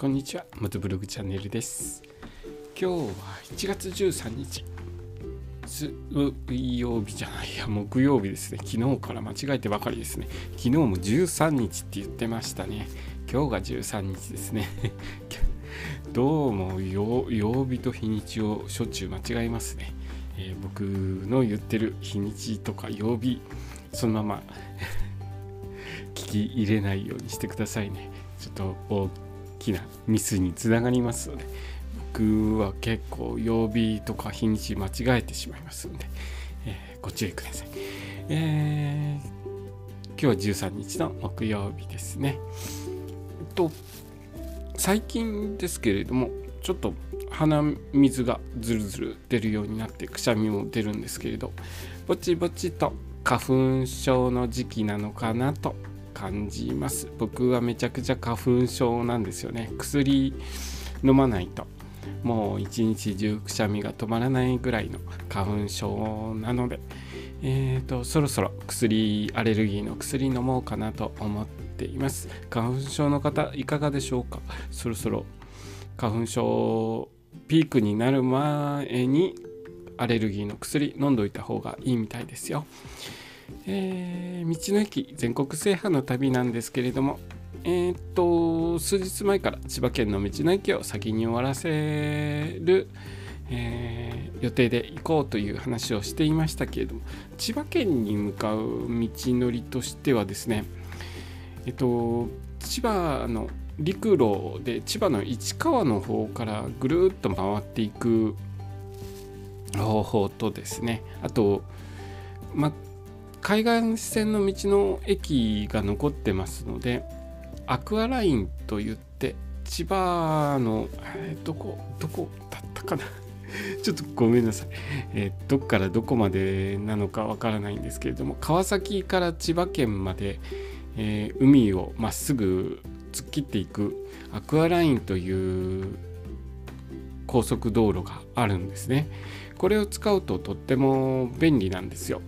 こんにちは元ブログチャンネルです。今日は1月13日水曜日じゃないや木曜日ですね。昨日から間違えてばかりですね。昨日も13日って言ってましたね。今日が13日ですね。どうも曜日と日にちをしょっちゅう間違えますね、えー、僕の言ってる日にちとか曜日そのまま 聞き入れないようにしてくださいね。ちょっときなミスにつながりますので僕は結構曜日とか日にち間違えてしまいますので、えー、ご注意ください、えー、今日は13日の木曜日ですね。と最近ですけれどもちょっと鼻水がずるずる出るようになってくしゃみも出るんですけれどぼちぼちと花粉症の時期なのかなと感じます。僕はめちゃくちゃ花粉症なんですよね。薬飲まないと。もう一日中くしゃみが止まらないぐらいの花粉症なので。えーと、そろそろ薬アレルギーの薬飲もうかなと思っています。花粉症の方いかがでしょうか？そろそろ花粉症ピークになる前にアレルギーの薬飲んどいた方がいいみたいですよ。えー、道の駅全国制覇の旅なんですけれども、えー、っと、数日前から千葉県の道の駅を先に終わらせる、えー、予定で行こうという話をしていましたけれども、千葉県に向かう道のりとしてはですね、えっと、千葉の陸路で千葉の市川の方からぐるっと回っていく方法とですねあと、ま、海岸線の道の駅が残ってますのでアクアラインといって千葉の、えー、どこどこだったかな？ちょっとごめんなさい、えー、どっからどこまでなのかわからないんですけれども川崎から千葉県まで、えー、海をまっすぐ突っ切っていくアクアラインという高速道路があるんですね。これを使うととっても便利なんですよ。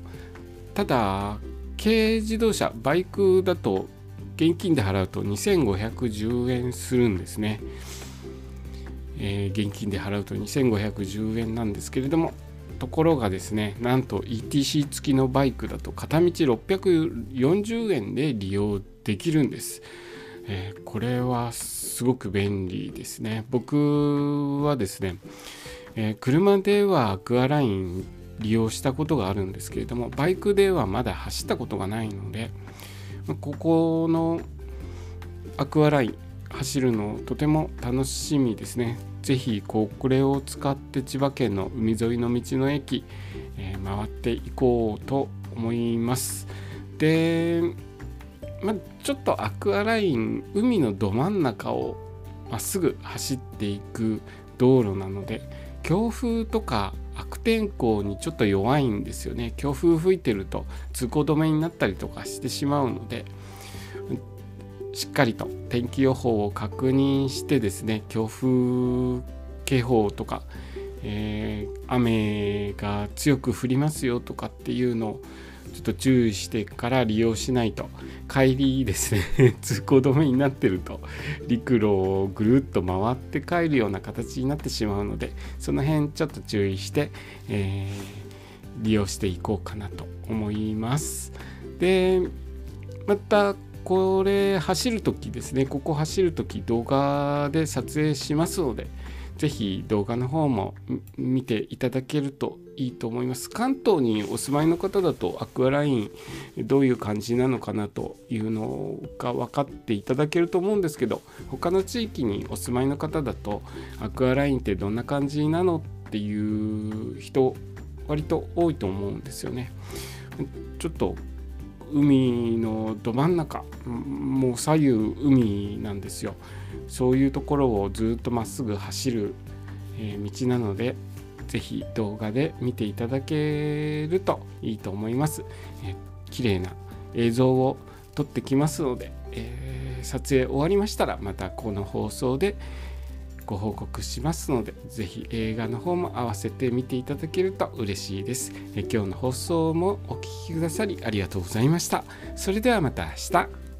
ただ軽自動車バイクだと現金で払うと2510円するんですね、えー、現金で払うと2510円なんですけれどもところがですねなんと ETC 付きのバイクだと片道640円で利用できるんです、えー、これはすごく便利ですね。僕はですね、えー、車ではアクアライン利用したことがあるんですけれどもバイクではまだ走ったことがないのでここのアクアライン走るのとても楽しみですね。ぜひこれを使って千葉県の海沿いの道の駅、えー、回っていこうと思います。で、ま、ちょっとアクアライン海のど真ん中をまっすぐ走っていく道路なので強風とか悪天候にちょっと弱いんですよね。強風吹いてると通行止めになったりとかしてしまうのでしっかりと天気予報を確認してですね強風警報とか、えー、雨が強く降りますよとかっていうのをちょっと注意してから利用しないと。帰りですね。通行止めになってると陸路をぐるっと回って帰るような形になってしまうのでその辺ちょっと注意して、えー、利用していこうかなと思います。でまたこれ走る時ですね。ここ走る時動画で撮影しますのでぜひ動画の方も見ていただけるといいと思います。関東にお住まいの方だとアクアラインどういう感じなのかなというのが分かっていただけると思うんですけど他の地域にお住まいの方だとアクアラインってどんな感じなのっていう人割と多いと思うんですよね。ちょっと海のど真ん中もう左右海なんですよ。そういうところをずっとまっすぐ走る、え道なので是非動画で見ていただけるといいと思います、え綺麗な映像を撮ってきますので、えー、撮影終わりましたらまたこの放送でご報告しますので、ぜひ映画の方も合わせて見ていただけると嬉しいです。え今日の放送もお聴きくださりありがとうございました。それではまた明日。